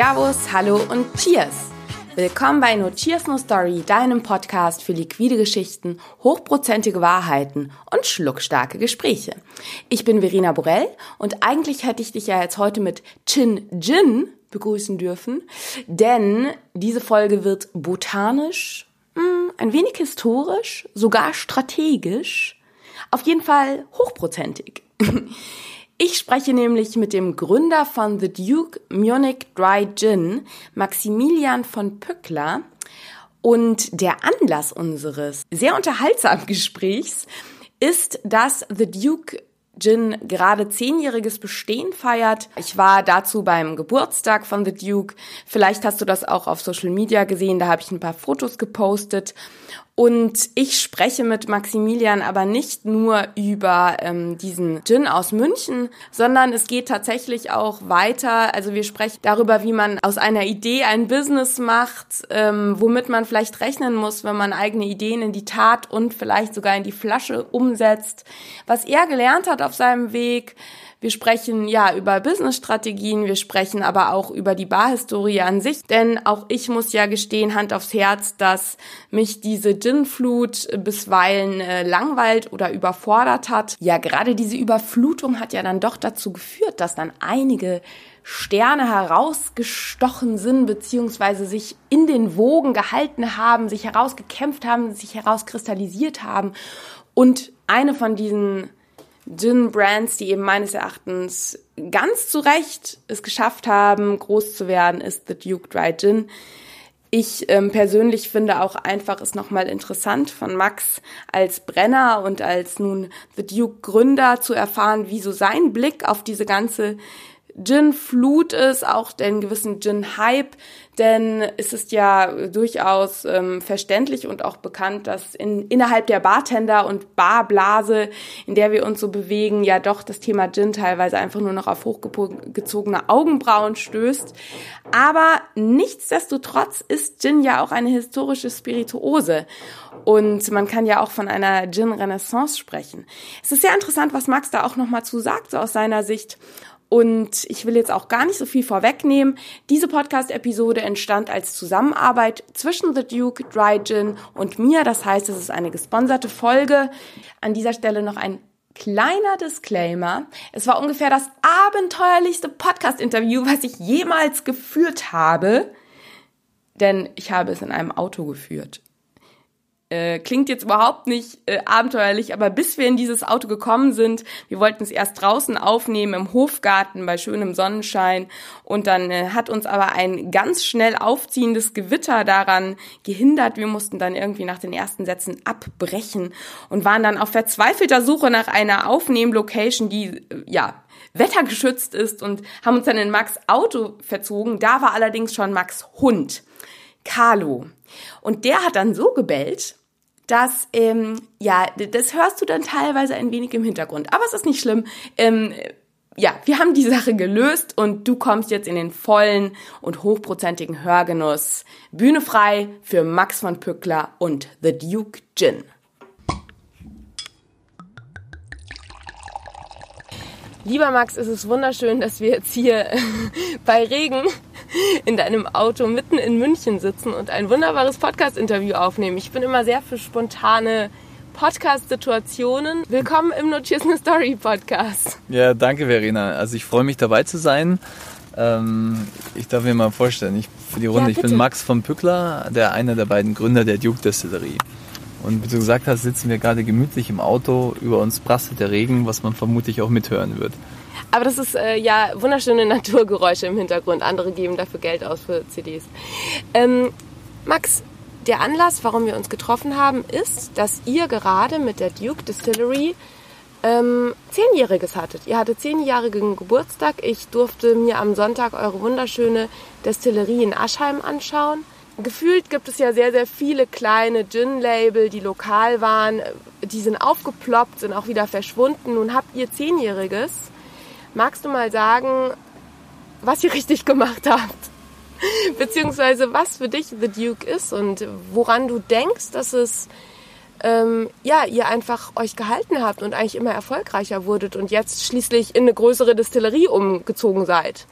Servus, Hallo und Cheers! Willkommen bei No Cheers No Story, deinem Podcast für liquide Geschichten, hochprozentige Wahrheiten und schluckstarke Gespräche. Ich bin Verena Borell und eigentlich hätte ich dich ja jetzt heute mit Chin Gin begrüßen dürfen, denn diese Folge wird botanisch, hm, ein wenig historisch, sogar strategisch, auf jeden Fall hochprozentig. Ich spreche nämlich mit dem Gründer von The Duke Munich Dry Gin, Maximilian von Pückler. Und der Anlass unseres sehr unterhaltsamen Gesprächs ist, dass The Duke Gin gerade zehnjähriges Bestehen feiert. Ich war dazu beim Geburtstag von The Duke. Vielleicht hast du das auch auf Social Media gesehen. Da habe ich ein paar Fotos gepostet. Und ich spreche mit Maximilian aber nicht nur über ähm, diesen Gin aus München, sondern es geht tatsächlich auch weiter. Also wir sprechen darüber, wie man aus einer Idee ein Business macht, ähm, womit man vielleicht rechnen muss, wenn man eigene Ideen in die Tat und vielleicht sogar in die Flasche umsetzt. Was er gelernt hat auf seinem Weg, wir sprechen ja über Business-Strategien, wir sprechen aber auch über die Barhistorie an sich, denn auch ich muss ja gestehen, Hand aufs Herz, dass mich diese Gin-Flut bisweilen äh, langweilt oder überfordert hat. Ja, gerade diese Überflutung hat ja dann doch dazu geführt, dass dann einige Sterne herausgestochen sind, beziehungsweise sich in den Wogen gehalten haben, sich herausgekämpft haben, sich herauskristallisiert haben. Und eine von diesen Gin-Brands, die eben meines Erachtens ganz zu Recht es geschafft haben, groß zu werden, ist The Duke Dry Gin. Ich ähm, persönlich finde auch einfach es nochmal interessant von Max als Brenner und als nun The Duke Gründer zu erfahren, wie so sein Blick auf diese ganze Gin-Flut ist, auch den gewissen Gin-Hype, denn es ist ja durchaus ähm, verständlich und auch bekannt, dass in, innerhalb der Bartender- und Barblase, in der wir uns so bewegen, ja doch das Thema Gin teilweise einfach nur noch auf hochgezogene Augenbrauen stößt. Aber nichtsdestotrotz ist Gin ja auch eine historische Spirituose. Und man kann ja auch von einer Gin-Renaissance sprechen. Es ist sehr interessant, was Max da auch nochmal zu sagt, so aus seiner Sicht. Und ich will jetzt auch gar nicht so viel vorwegnehmen. Diese Podcast-Episode entstand als Zusammenarbeit zwischen The Duke, Dry Gin und mir. Das heißt, es ist eine gesponserte Folge. An dieser Stelle noch ein kleiner Disclaimer. Es war ungefähr das abenteuerlichste Podcast-Interview, was ich jemals geführt habe. Denn ich habe es in einem Auto geführt. Äh, klingt jetzt überhaupt nicht äh, abenteuerlich, aber bis wir in dieses Auto gekommen sind, wir wollten es erst draußen aufnehmen im Hofgarten bei schönem Sonnenschein und dann äh, hat uns aber ein ganz schnell aufziehendes Gewitter daran gehindert. Wir mussten dann irgendwie nach den ersten Sätzen abbrechen und waren dann auf verzweifelter Suche nach einer Aufnehmlocation, die äh, ja wettergeschützt ist und haben uns dann in Max Auto verzogen. Da war allerdings schon Max Hund. Carlo. Und der hat dann so gebellt, dass, ähm, ja, das hörst du dann teilweise ein wenig im Hintergrund. Aber es ist nicht schlimm. Ähm, ja, wir haben die Sache gelöst und du kommst jetzt in den vollen und hochprozentigen Hörgenuss. Bühne frei für Max von Pückler und The Duke Gin. Lieber Max, es ist wunderschön, dass wir jetzt hier bei Regen in deinem Auto mitten in München sitzen und ein wunderbares Podcast-Interview aufnehmen. Ich bin immer sehr für spontane Podcast-Situationen. Willkommen im Notiers eine Story Podcast. Ja, danke Verena. Also ich freue mich dabei zu sein. Ähm, ich darf mir mal vorstellen, ich, für die Runde, ja, ich bin Max von Pückler, der einer der beiden Gründer der Duke Destillerie. Und wie du gesagt hast, sitzen wir gerade gemütlich im Auto, über uns prasselt der Regen, was man vermutlich auch mithören wird. Aber das ist äh, ja wunderschöne Naturgeräusche im Hintergrund. Andere geben dafür Geld aus für CDs. Ähm, Max, der Anlass, warum wir uns getroffen haben, ist, dass ihr gerade mit der Duke Distillery ähm, Zehnjähriges hattet. Ihr hattet zehnjährigen Geburtstag. Ich durfte mir am Sonntag eure wunderschöne Destillerie in Aschheim anschauen. Gefühlt gibt es ja sehr, sehr viele kleine Gin-Label, die lokal waren. Die sind aufgeploppt, sind auch wieder verschwunden. Nun habt ihr Zehnjähriges. Magst du mal sagen, was ihr richtig gemacht habt? Beziehungsweise was für dich The Duke ist und woran du denkst, dass es ähm, ja, ihr einfach euch gehalten habt und eigentlich immer erfolgreicher wurdet und jetzt schließlich in eine größere Distillerie umgezogen seid.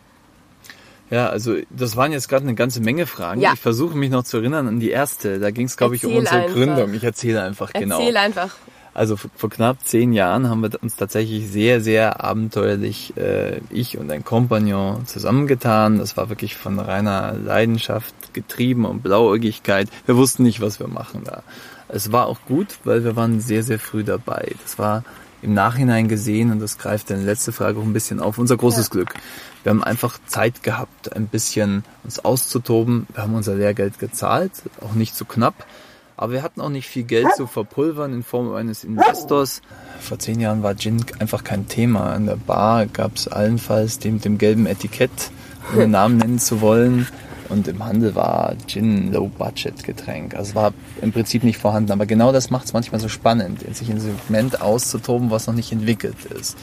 Ja, also das waren jetzt gerade eine ganze Menge Fragen. Ja. Ich versuche mich noch zu erinnern an die erste. Da ging es, glaube ich, um unsere einfach. Gründung. Ich erzähle einfach Erzähl genau. Erzähl einfach. Also vor knapp zehn Jahren haben wir uns tatsächlich sehr, sehr abenteuerlich, äh, ich und ein Kompagnon, zusammengetan. Das war wirklich von reiner Leidenschaft getrieben und Blauäugigkeit. Wir wussten nicht, was wir machen da. Es war auch gut, weil wir waren sehr, sehr früh dabei. Das war im Nachhinein gesehen, und das greift deine letzte Frage auch ein bisschen auf, unser großes ja. Glück. Wir haben einfach Zeit gehabt, ein bisschen uns auszutoben. Wir haben unser Lehrgeld gezahlt, auch nicht zu knapp. Aber wir hatten auch nicht viel Geld zu verpulvern in Form eines Investors. Vor zehn Jahren war Gin einfach kein Thema. An der Bar gab es allenfalls dem, dem gelben Etikett, um den Namen nennen zu wollen. Und im Handel war Gin ein Low-Budget-Getränk. Also es war im Prinzip nicht vorhanden. Aber genau das macht es manchmal so spannend, sich in einem Segment auszutoben, was noch nicht entwickelt ist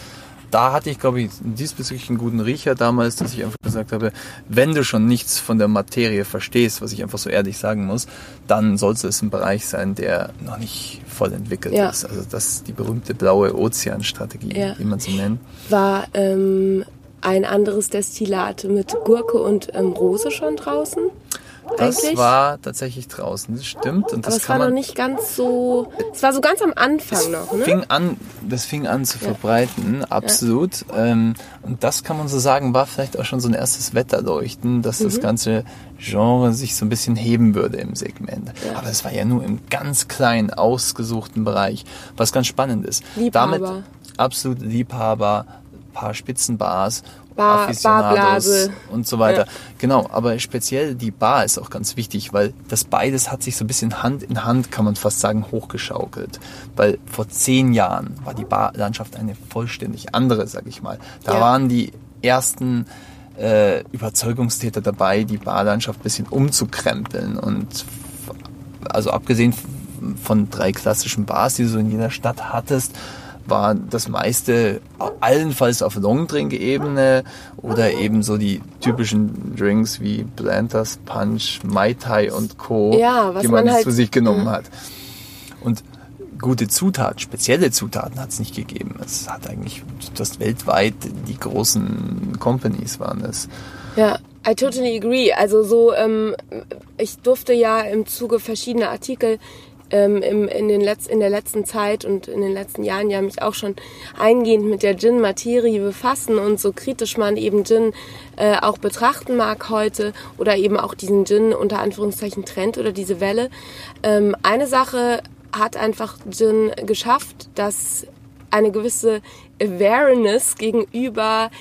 da hatte ich, glaube ich, diesbezüglich einen guten Riecher damals, dass ich einfach gesagt habe, wenn du schon nichts von der Materie verstehst, was ich einfach so ehrlich sagen muss, dann sollte es ein Bereich sein, der noch nicht voll entwickelt ja. ist. Also das ist die berühmte blaue Ozeanstrategie, ja. wie man sie nennt. War ähm, ein anderes Destillat mit Gurke und ähm, Rose schon draußen? Das eigentlich? war tatsächlich draußen, das stimmt. Und das Aber es war noch nicht ganz so. Es war so ganz am Anfang noch, ne? Fing an, das fing an zu ja. verbreiten, absolut. Ja. Ähm, und das kann man so sagen, war vielleicht auch schon so ein erstes Wetterleuchten, dass mhm. das ganze Genre sich so ein bisschen heben würde im Segment. Ja. Aber es war ja nur im ganz kleinen, ausgesuchten Bereich, was ganz spannend ist. Liebhaber. Damit absolut Liebhaber, paar Spitzenbars Bar, Barblase und so weiter. Ja. Genau, aber speziell die Bar ist auch ganz wichtig, weil das beides hat sich so ein bisschen Hand in Hand, kann man fast sagen, hochgeschaukelt. Weil vor zehn Jahren war die Barlandschaft eine vollständig andere, sag ich mal. Da ja. waren die ersten äh, Überzeugungstäter dabei, die Barlandschaft ein bisschen umzukrempeln und also abgesehen von drei klassischen Bars, die du so in jeder Stadt hattest, war das meiste allenfalls auf Longdrink-Ebene oder eben so die typischen Drinks wie Blanters Punch, Mai Tai und Co., ja, die man, man halt, zu sich genommen hat. Und gute Zutaten, spezielle Zutaten hat es nicht gegeben. Es hat eigentlich das weltweit die großen Companies waren es. Ja, I totally agree. Also so, ähm, ich durfte ja im Zuge verschiedener Artikel ähm, im, in, den Letz-, in der letzten Zeit und in den letzten Jahren ja mich auch schon eingehend mit der Gin-Materie befassen und so kritisch man eben Gin äh, auch betrachten mag heute oder eben auch diesen Gin unter Anführungszeichen Trend oder diese Welle. Ähm, eine Sache hat einfach Gin geschafft, dass eine gewisse Awareness gegenüber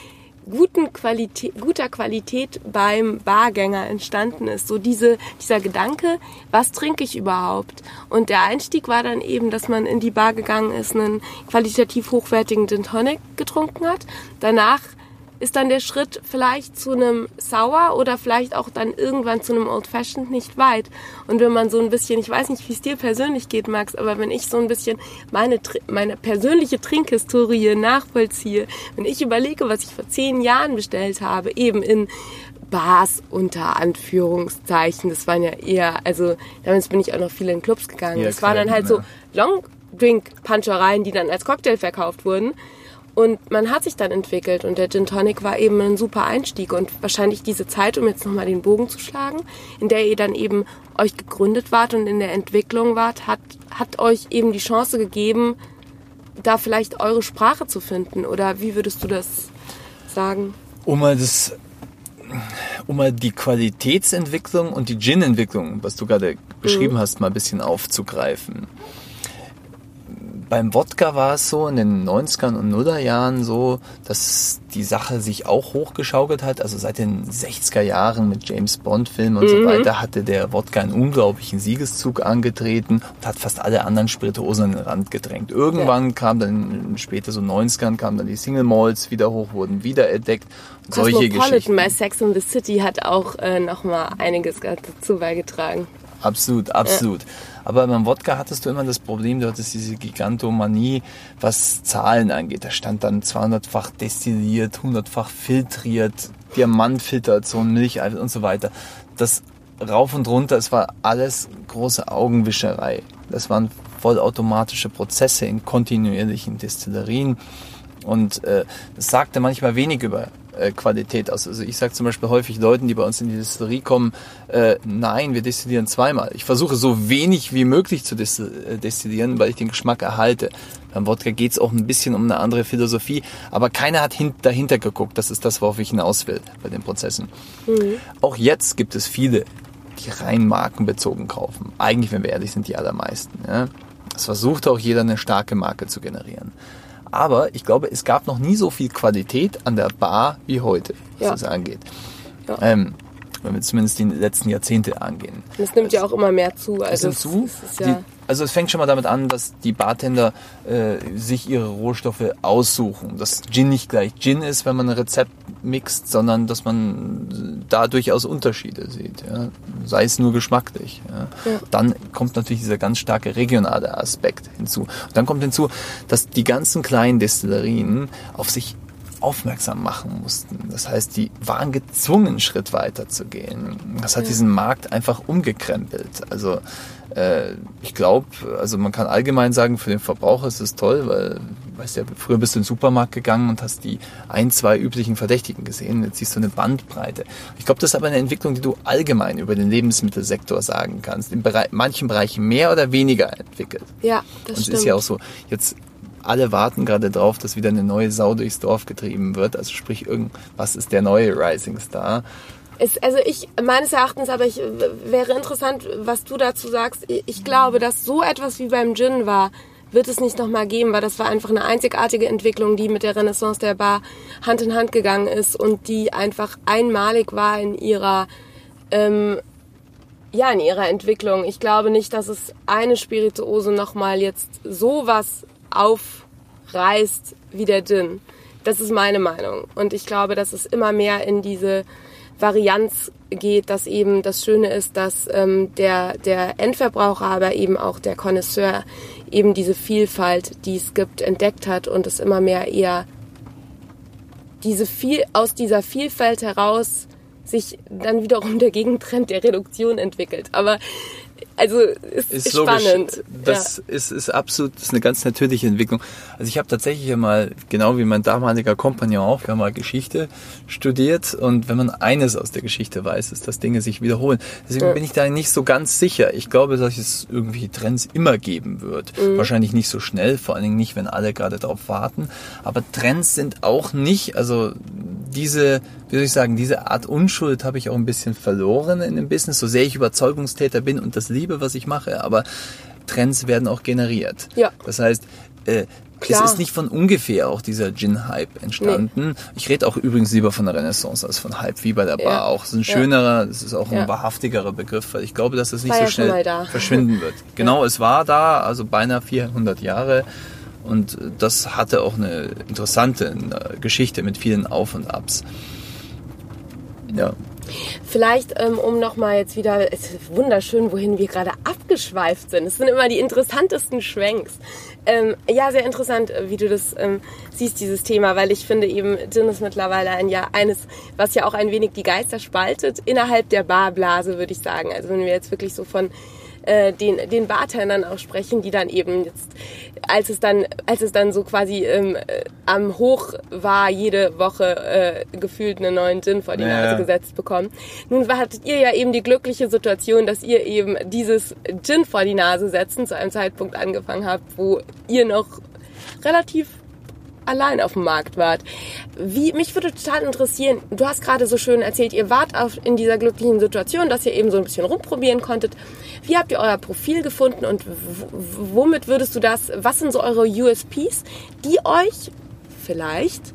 guten Qualität, guter Qualität beim Bargänger entstanden ist. So diese, dieser Gedanke, was trinke ich überhaupt? Und der Einstieg war dann eben, dass man in die Bar gegangen ist, einen qualitativ hochwertigen Gin Tonic getrunken hat. Danach ist dann der Schritt vielleicht zu einem Sour oder vielleicht auch dann irgendwann zu einem Old Fashioned nicht weit. Und wenn man so ein bisschen, ich weiß nicht, wie es dir persönlich geht, Max, aber wenn ich so ein bisschen meine, meine persönliche Trinkhistorie nachvollziehe, wenn ich überlege, was ich vor zehn Jahren bestellt habe, eben in Bars unter Anführungszeichen, das waren ja eher, also damals bin ich auch noch viel in Clubs gegangen. Ja, das waren dann halt so Long Drink Punchereien, die dann als Cocktail verkauft wurden. Und man hat sich dann entwickelt und der Gin Tonic war eben ein super Einstieg und wahrscheinlich diese Zeit, um jetzt nochmal den Bogen zu schlagen, in der ihr dann eben euch gegründet wart und in der Entwicklung wart, hat, hat euch eben die Chance gegeben, da vielleicht eure Sprache zu finden oder wie würdest du das sagen? Um mal das um mal die Qualitätsentwicklung und die Gin-Entwicklung, was du gerade beschrieben mhm. hast, mal ein bisschen aufzugreifen beim Wodka war es so in den 90ern und Nullerjahren so, dass die Sache sich auch hochgeschaukelt hat. Also seit den 60er Jahren mit James Bond Filmen und mhm. so weiter hatte der Wodka einen unglaublichen Siegeszug angetreten und hat fast alle anderen Spirituosen an den Rand gedrängt. Irgendwann ja. kam dann später so 90ern kamen dann die Single Malls wieder hoch, wurden wiederentdeckt. Und solche Geschichten. bei Sex in the City hat auch äh, nochmal einiges dazu beigetragen. Absolut, absolut. Ja. Aber beim Wodka hattest du immer das Problem, du hattest diese Gigantomanie, was Zahlen angeht. Da stand dann 200-fach destilliert, 100-fach filtriert, Diamantfiltration, Milch und so weiter. Das rauf und runter, es war alles große Augenwischerei. Das waren vollautomatische Prozesse in kontinuierlichen Destillerien. Und äh, das sagte manchmal wenig über Qualität aus. Also ich sage zum Beispiel häufig Leuten, die bei uns in die Distillerie kommen, äh, nein, wir destillieren zweimal. Ich versuche so wenig wie möglich zu äh, destillieren, weil ich den Geschmack erhalte. Beim Wodka geht es auch ein bisschen um eine andere Philosophie, aber keiner hat dahinter geguckt. Das ist das, worauf ich hinaus will bei den Prozessen. Mhm. Auch jetzt gibt es viele, die rein markenbezogen kaufen. Eigentlich, wenn wir ehrlich sind, die allermeisten. Ja? Es versucht auch jeder eine starke Marke zu generieren. Aber ich glaube, es gab noch nie so viel Qualität an der Bar wie heute, was ja. das angeht. Ja. Ähm, wenn wir zumindest die letzten Jahrzehnte angehen. Es nimmt ja auch immer mehr zu. Also es nimmt zu. Ja also es fängt schon mal damit an, dass die Bartender äh, sich ihre Rohstoffe aussuchen. Dass Gin nicht gleich Gin ist, wenn man ein Rezept mixt, sondern dass man da durchaus Unterschiede sieht. Ja? Sei es nur geschmacklich. Ja? Ja. Dann kommt natürlich dieser ganz starke regionale Aspekt hinzu. Und dann kommt hinzu, dass die ganzen kleinen Destillerien auf sich aufmerksam machen mussten. Das heißt, die waren gezwungen, einen Schritt weiter zu gehen. Das hat diesen Markt einfach umgekrempelt. Also äh, ich glaube, also man kann allgemein sagen, für den Verbraucher ist es toll, weil, weißt ja, früher bist du in den Supermarkt gegangen und hast die ein, zwei üblichen Verdächtigen gesehen. Jetzt siehst du eine Bandbreite. Ich glaube, das ist aber eine Entwicklung, die du allgemein über den Lebensmittelsektor sagen kannst. In Bereich, manchen Bereichen mehr oder weniger entwickelt. Ja, das und stimmt. es ist ja auch so, jetzt alle warten gerade drauf, dass wieder eine neue Sau durchs Dorf getrieben wird. Also sprich, irgendwas ist der neue Rising Star. Es, also ich, meines Erachtens, aber ich wäre interessant, was du dazu sagst. Ich glaube, dass so etwas wie beim Gin war, wird es nicht nochmal geben, weil das war einfach eine einzigartige Entwicklung, die mit der Renaissance der Bar Hand in Hand gegangen ist und die einfach einmalig war in ihrer, ähm, ja, in ihrer Entwicklung. Ich glaube nicht, dass es eine Spirituose nochmal jetzt sowas aufreißt wie der Gin. Das ist meine Meinung. Und ich glaube, dass es immer mehr in diese Varianz geht, dass eben das Schöne ist, dass ähm, der, der Endverbraucher, aber eben auch der Connoisseur eben diese Vielfalt, die es gibt, entdeckt hat und es immer mehr eher diese viel, aus dieser Vielfalt heraus sich dann wiederum der Gegentrend der Reduktion entwickelt. Aber also ist, ist, ist spannend. Das ja. ist, ist absolut ist eine ganz natürliche Entwicklung. Also ich habe tatsächlich mal, genau wie mein damaliger Kompagnon auch, wir haben mal Geschichte studiert und wenn man eines aus der Geschichte weiß, ist, dass Dinge sich wiederholen. Deswegen ja. bin ich da nicht so ganz sicher. Ich glaube, dass es irgendwie Trends immer geben wird. Mhm. Wahrscheinlich nicht so schnell, vor allen Dingen nicht, wenn alle gerade darauf warten. Aber Trends sind auch nicht, also diese, wie soll ich sagen, diese Art Unschuld habe ich auch ein bisschen verloren in dem Business, so sehr ich Überzeugungstäter bin und das liebe, was ich mache, aber Trends werden auch generiert. Ja. Das heißt, äh, Klar. Es ist nicht von ungefähr auch dieser Gin-Hype entstanden. Nee. Ich rede auch übrigens lieber von der Renaissance als von Hype, wie bei der Bar ja. auch. Es ist ein schönerer, es ist auch ein ja. wahrhaftigerer Begriff, weil ich glaube, dass es nicht war so schnell verschwinden wird. Genau, ja. es war da, also beinahe 400 Jahre. Und das hatte auch eine interessante Geschichte mit vielen Auf und Abs. Ja. Vielleicht, ähm, um nochmal jetzt wieder, es ist wunderschön, wohin wir gerade abgeschweift sind. Es sind immer die interessantesten Schwenks. Ähm, ja, sehr interessant, äh, wie du das ähm, siehst, dieses Thema, weil ich finde eben, Gin ist mittlerweile ein ja eines, was ja auch ein wenig die Geister spaltet, innerhalb der Barblase, würde ich sagen. Also wenn wir jetzt wirklich so von äh, den, den Bartendern auch sprechen, die dann eben jetzt, als es dann, als es dann so quasi ähm, äh, am Hoch war, jede Woche äh, gefühlt einen neuen Gin vor die Nase ja. gesetzt bekommen. Nun hattet ihr ja eben die glückliche Situation, dass ihr eben dieses Gin vor die Nase setzen zu einem Zeitpunkt angefangen habt, wo ihr noch relativ allein auf dem Markt wart. Wie, mich würde total interessieren, du hast gerade so schön erzählt, ihr wart auf, in dieser glücklichen Situation, dass ihr eben so ein bisschen rumprobieren konntet. Wie habt ihr euer Profil gefunden und womit würdest du das, was sind so eure USPs, die euch vielleicht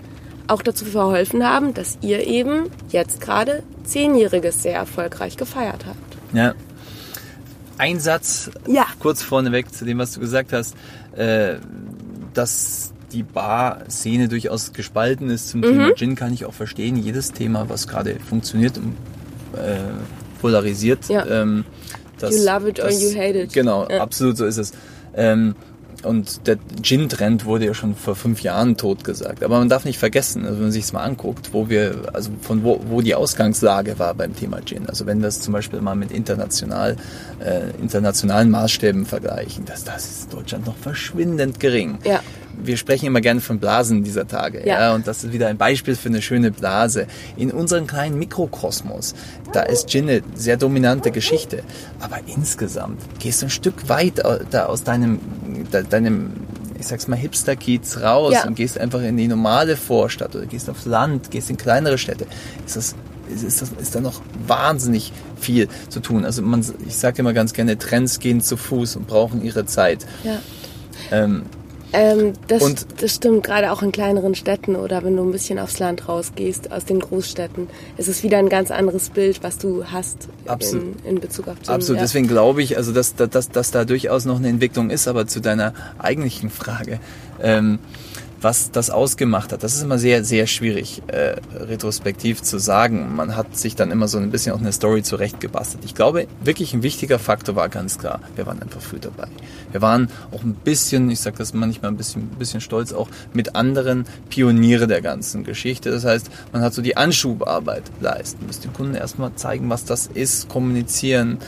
auch dazu verholfen haben, dass ihr eben jetzt gerade Zehnjähriges sehr erfolgreich gefeiert habt? Ja. Ein Satz ja. kurz vorneweg zu dem, was du gesagt hast, äh, dass die Bar-Szene durchaus gespalten ist zum mhm. Thema Gin, kann ich auch verstehen. Jedes Thema, was gerade funktioniert und äh, polarisiert. Ja. Ähm, das, you love it das, or you hate it. Genau, ja. absolut so ist es. Ähm, und der Gin-Trend wurde ja schon vor fünf Jahren tot gesagt. Aber man darf nicht vergessen, also wenn man sich es mal anguckt, wo wir, also von wo, wo die Ausgangslage war beim Thema Gin. Also wenn das zum Beispiel mal mit international, äh, internationalen Maßstäben vergleichen, das, das ist Deutschland noch verschwindend gering. Ja wir sprechen immer gerne von Blasen dieser Tage. Ja. ja. Und das ist wieder ein Beispiel für eine schöne Blase. In unserem kleinen Mikrokosmos, da ist Gin eine sehr dominante Geschichte. Aber insgesamt gehst du ein Stück weit da aus deinem, deinem ich sag's mal, Hipster-Kiez raus ja. und gehst einfach in die normale Vorstadt oder gehst aufs Land, gehst in kleinere Städte. Ist das ist, das, ist da noch wahnsinnig viel zu tun. Also man, ich sage immer ganz gerne, Trends gehen zu Fuß und brauchen ihre Zeit. Ja. Ähm, ähm, das, und das stimmt gerade auch in kleineren Städten oder wenn du ein bisschen aufs Land rausgehst, aus den Großstädten. Es ist wieder ein ganz anderes Bild, was du hast in, in, Bezug auf Gym. Absolut, ja. deswegen glaube ich, also dass, dass, dass da durchaus noch eine Entwicklung ist, aber zu deiner eigentlichen Frage. Ähm, was das ausgemacht hat. Das ist immer sehr, sehr schwierig, äh, retrospektiv zu sagen. Man hat sich dann immer so ein bisschen auch eine Story zurechtgebastelt. Ich glaube, wirklich ein wichtiger Faktor war ganz klar, wir waren einfach früh dabei. Wir waren auch ein bisschen, ich sage das manchmal ein bisschen, ein bisschen stolz, auch mit anderen Pioniere der ganzen Geschichte. Das heißt, man hat so die Anschubarbeit leisten, muss den Kunden erstmal zeigen, was das ist, kommunizieren,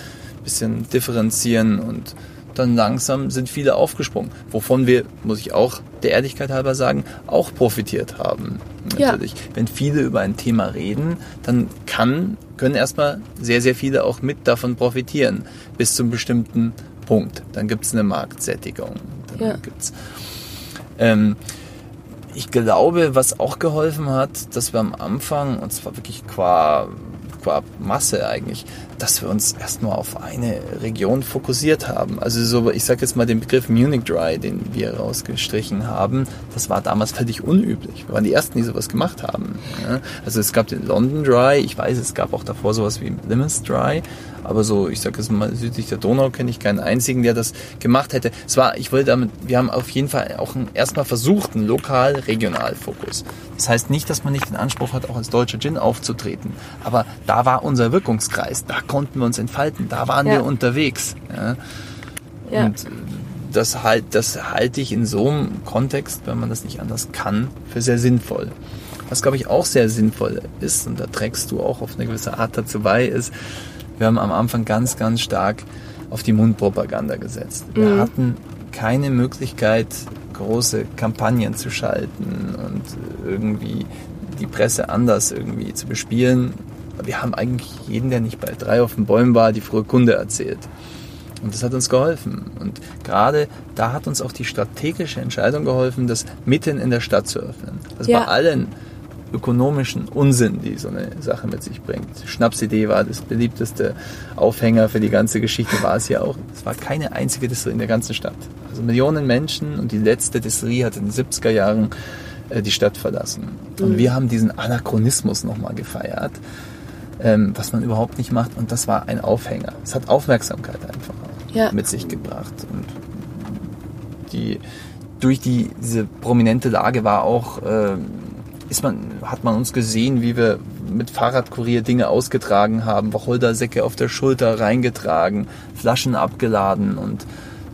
bisschen differenzieren und dann langsam sind viele aufgesprungen, wovon wir, muss ich auch der Ehrlichkeit halber sagen, auch profitiert haben. Natürlich. Ja. Wenn viele über ein Thema reden, dann kann, können erstmal sehr, sehr viele auch mit davon profitieren, bis zum bestimmten Punkt. Dann gibt es eine Marktsättigung. Dann ja. gibt's, ähm, ich glaube, was auch geholfen hat, dass wir am Anfang, und zwar wirklich qua qua Masse eigentlich, dass wir uns erstmal auf eine Region fokussiert haben. Also so, ich sage jetzt mal den Begriff Munich Dry, den wir rausgestrichen haben, das war damals völlig unüblich. Wir waren die Ersten, die sowas gemacht haben. Also es gab den London Dry, ich weiß, es gab auch davor sowas wie Plymouth Dry, aber so, ich sage jetzt mal, südlich der Donau kenne ich keinen einzigen, der das gemacht hätte. Es war, ich wollte damit, wir haben auf jeden Fall auch erstmal versucht, einen lokal-regional-Fokus. Das heißt nicht, dass man nicht den Anspruch hat, auch als deutscher Gin aufzutreten. Aber da war unser Wirkungskreis, da konnten wir uns entfalten, da waren ja. wir unterwegs. Ja. ja. Und das, halt, das halte ich in so einem Kontext, wenn man das nicht anders kann, für sehr sinnvoll. Was, glaube ich, auch sehr sinnvoll ist, und da trägst du auch auf eine gewisse Art dazu bei, ist, wir haben am Anfang ganz, ganz stark auf die Mundpropaganda gesetzt. Wir mhm. hatten keine Möglichkeit, große Kampagnen zu schalten und irgendwie die Presse anders irgendwie zu bespielen. Wir haben eigentlich jeden, der nicht bei drei auf den Bäumen war, die frohe Kunde erzählt. Und das hat uns geholfen. Und gerade da hat uns auch die strategische Entscheidung geholfen, das mitten in der Stadt zu öffnen. Also ja. bei allen ökonomischen Unsinn, die so eine Sache mit sich bringt. Schnapsidee war das beliebteste Aufhänger für die ganze Geschichte, war es ja auch. Es war keine einzige Distillerie in der ganzen Stadt. Also Millionen Menschen und die letzte Distillerie hat in den 70er Jahren äh, die Stadt verlassen. Und mhm. wir haben diesen Anachronismus nochmal gefeiert, ähm, was man überhaupt nicht macht. Und das war ein Aufhänger. Es hat Aufmerksamkeit einfach ja. mit sich gebracht. Und die, durch die, diese prominente Lage war auch... Äh, ist man, hat man uns gesehen, wie wir mit Fahrradkurier Dinge ausgetragen haben, Wacholdersäcke auf der Schulter reingetragen, Flaschen abgeladen und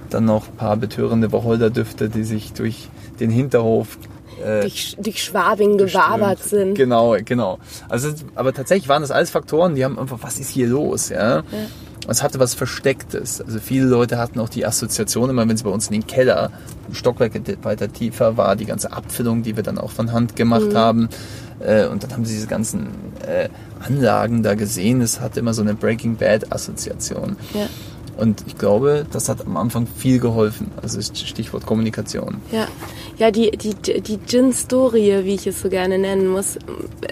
dann noch ein paar betörende Wacholderdüfte, die sich durch den Hinterhof äh, durch, durch Schwabing gewabert sind. Genau, genau. Also, aber tatsächlich waren das alles Faktoren, die haben einfach, was ist hier los, ja? ja es hatte was Verstecktes. Also viele Leute hatten auch die Assoziation immer, wenn sie bei uns in den Keller, Stockwerke weiter tiefer war, die ganze Abfüllung, die wir dann auch von Hand gemacht mhm. haben. Äh, und dann haben sie diese ganzen äh, Anlagen da gesehen. Es hatte immer so eine Breaking Bad Assoziation. Ja. Und ich glaube, das hat am Anfang viel geholfen. Also Stichwort Kommunikation. Ja, ja die, die, die Gin-Story, wie ich es so gerne nennen muss,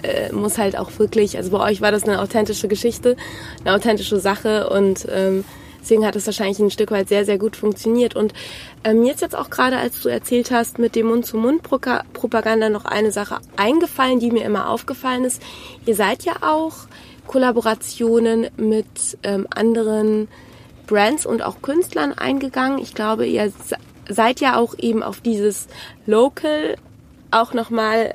äh, muss halt auch wirklich, also bei euch war das eine authentische Geschichte, eine authentische Sache und ähm, deswegen hat es wahrscheinlich ein Stück weit sehr, sehr gut funktioniert. Und äh, mir ist jetzt auch gerade, als du erzählt hast, mit dem Mund-zu-Mund-Propaganda noch eine Sache eingefallen, die mir immer aufgefallen ist. Ihr seid ja auch Kollaborationen mit ähm, anderen Brands und auch Künstlern eingegangen. Ich glaube, ihr seid ja auch eben auf dieses Local auch nochmal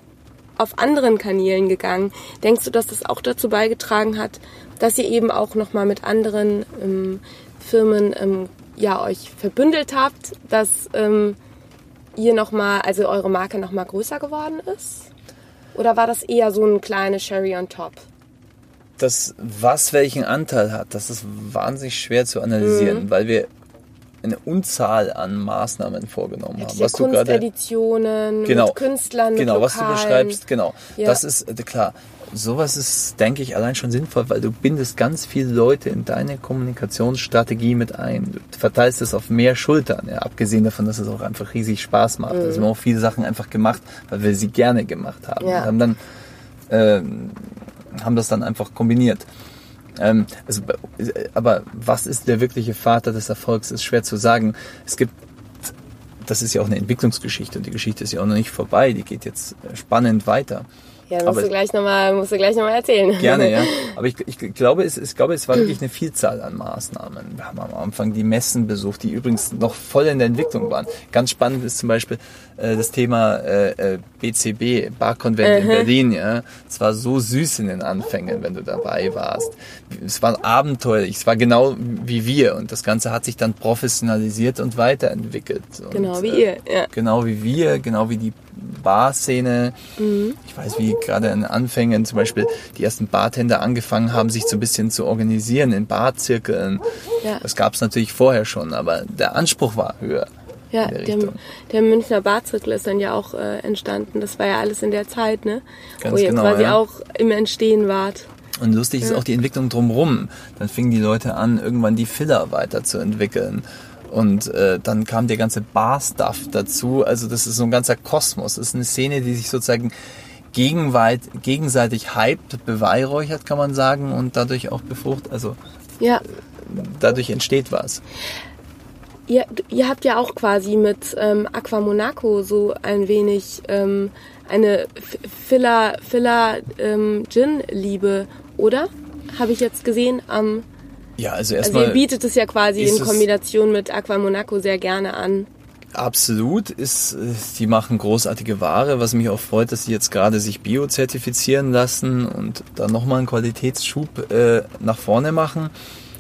auf anderen Kanälen gegangen. Denkst du, dass das auch dazu beigetragen hat, dass ihr eben auch nochmal mit anderen ähm, Firmen ähm, ja euch verbündelt habt, dass ähm, ihr nochmal, also eure Marke nochmal größer geworden ist? Oder war das eher so ein kleines Sherry on top? Das, was welchen Anteil hat, das ist wahnsinnig schwer zu analysieren, mhm. weil wir eine Unzahl an Maßnahmen vorgenommen ja, haben. Was du gerade Editionen genau, mit Künstlern, genau, mit was du beschreibst, genau. Ja. Das ist äh, klar. Sowas ist, denke ich, allein schon sinnvoll, weil du bindest ganz viele Leute in deine Kommunikationsstrategie mit ein. Du verteilst es auf mehr Schultern, ja, abgesehen davon, dass es auch einfach riesig Spaß macht. Mhm. Also wir haben auch viele Sachen einfach gemacht, weil wir sie gerne gemacht haben. Ja. Wir haben dann ähm, haben das dann einfach kombiniert. Ähm, also, aber was ist der wirkliche Vater des Erfolgs, ist schwer zu sagen. Es gibt, das ist ja auch eine Entwicklungsgeschichte und die Geschichte ist ja auch noch nicht vorbei, die geht jetzt spannend weiter. Ja, musst aber, du gleich nochmal, musst du gleich nochmal erzählen. Gerne, ja. Aber ich, ich glaube, es, ich glaube, es war wirklich eine Vielzahl an Maßnahmen. Wir haben am Anfang die Messen besucht, die übrigens noch voll in der Entwicklung waren. Ganz spannend ist zum Beispiel äh, das Thema äh, BCB, äh, Barkonvent in Berlin. Ja, es war so süß in den Anfängen, wenn du dabei warst. Es war abenteuerlich. Es war genau wie wir und das Ganze hat sich dann professionalisiert und weiterentwickelt. Und, genau wie ihr. Ja. Genau wie wir, genau wie die Barszene. Mhm. Ich weiß, wie gerade in Anfängen zum Beispiel die ersten Bartender angefangen haben, sich so ein bisschen zu organisieren in Barzirkeln. Ja. Das gab es natürlich vorher schon, aber der Anspruch war höher. Ja, der, der, Münchner Barzirkel ist dann ja auch äh, entstanden. Das war ja alles in der Zeit, ne? Ganz Wo ihr genau, quasi ja. auch im Entstehen wart. Und lustig ja. ist auch die Entwicklung drumherum. Dann fingen die Leute an, irgendwann die Filler weiterzuentwickeln. Und äh, dann kam der ganze Bar-Stuff dazu. Also das ist so ein ganzer Kosmos. Das ist eine Szene, die sich sozusagen gegenweit, gegenseitig hypt, beweihräuchert, kann man sagen, und dadurch auch befruchtet. Also ja. dadurch entsteht was. Ihr, ihr habt ja auch quasi mit ähm, Aqua Monaco so ein wenig ähm, eine Filler, Filler ähm, Gin-Liebe, oder? Habe ich jetzt gesehen am ja, also erstmal. Also ihr bietet es ja quasi in Kombination mit Aqua Monaco sehr gerne an. Absolut, ist, die machen großartige Ware, was mich auch freut, dass sie jetzt gerade sich bio-zertifizieren lassen und da nochmal einen Qualitätsschub äh, nach vorne machen.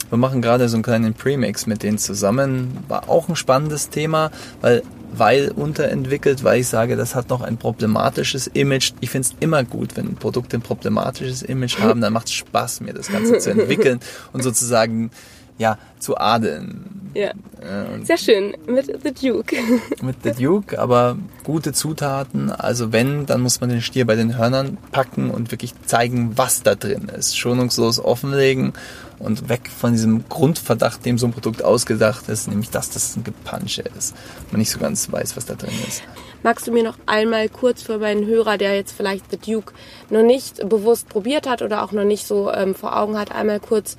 Wir machen gerade so einen kleinen Premix mit denen zusammen. War auch ein spannendes Thema, weil weil unterentwickelt, weil ich sage, das hat noch ein problematisches Image. Ich finde es immer gut, wenn Produkte ein problematisches Image haben, dann macht es Spaß, mir das Ganze zu entwickeln und sozusagen ja, zu adeln. Ja. Äh, Sehr schön, mit The Duke. mit The Duke, aber gute Zutaten. Also wenn, dann muss man den Stier bei den Hörnern packen und wirklich zeigen, was da drin ist. Schonungslos offenlegen und weg von diesem Grundverdacht, dem so ein Produkt ausgedacht ist, nämlich dass das ein Gepansche ist. Man nicht so ganz weiß, was da drin ist. Magst du mir noch einmal kurz für meinen Hörer, der jetzt vielleicht The Duke noch nicht bewusst probiert hat oder auch noch nicht so ähm, vor Augen hat, einmal kurz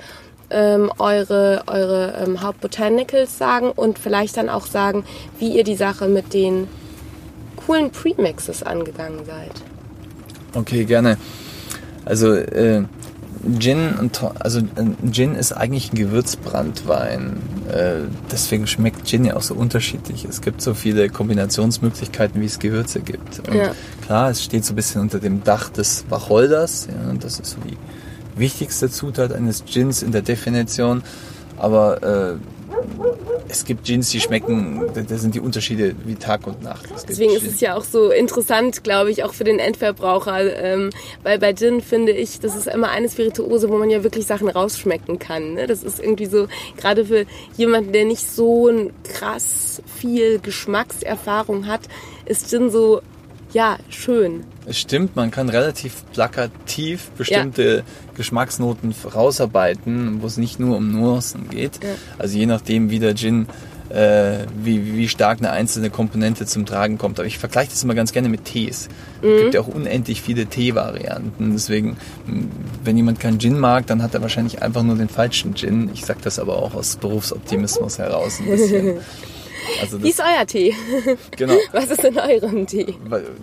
ähm, eure, eure ähm, Hauptbotanicals sagen und vielleicht dann auch sagen, wie ihr die Sache mit den coolen Premixes angegangen seid. Okay, gerne. Also äh, Gin und also äh, Gin ist eigentlich ein Gewürzbrandwein. Äh, deswegen schmeckt Gin ja auch so unterschiedlich. Es gibt so viele Kombinationsmöglichkeiten, wie es Gewürze gibt. Und ja. klar, es steht so ein bisschen unter dem Dach des Wacholders. Ja, das ist so die wichtigste Zutat eines Gins in der Definition. Aber äh, es gibt Gins, die schmecken, da sind die Unterschiede wie Tag und Nacht. Deswegen Gin. ist es ja auch so interessant, glaube ich, auch für den Endverbraucher. Ähm, weil bei Gin finde ich, das ist immer eine Spirituose, wo man ja wirklich Sachen rausschmecken kann. Ne? Das ist irgendwie so, gerade für jemanden, der nicht so ein krass viel Geschmackserfahrung hat, ist Gin so ja, schön. Es stimmt, man kann relativ plakativ bestimmte ja. Geschmacksnoten rausarbeiten, wo es nicht nur um Nuancen geht. Ja. Also je nachdem, wie der Gin, äh, wie, wie stark eine einzelne Komponente zum Tragen kommt. Aber ich vergleiche das immer ganz gerne mit Tees. Mhm. Es gibt ja auch unendlich viele Tee-Varianten. Deswegen, wenn jemand keinen Gin mag, dann hat er wahrscheinlich einfach nur den falschen Gin. Ich sage das aber auch aus Berufsoptimismus heraus ein bisschen. Also Wie ist euer Tee? Genau. Was ist in eurem Tee?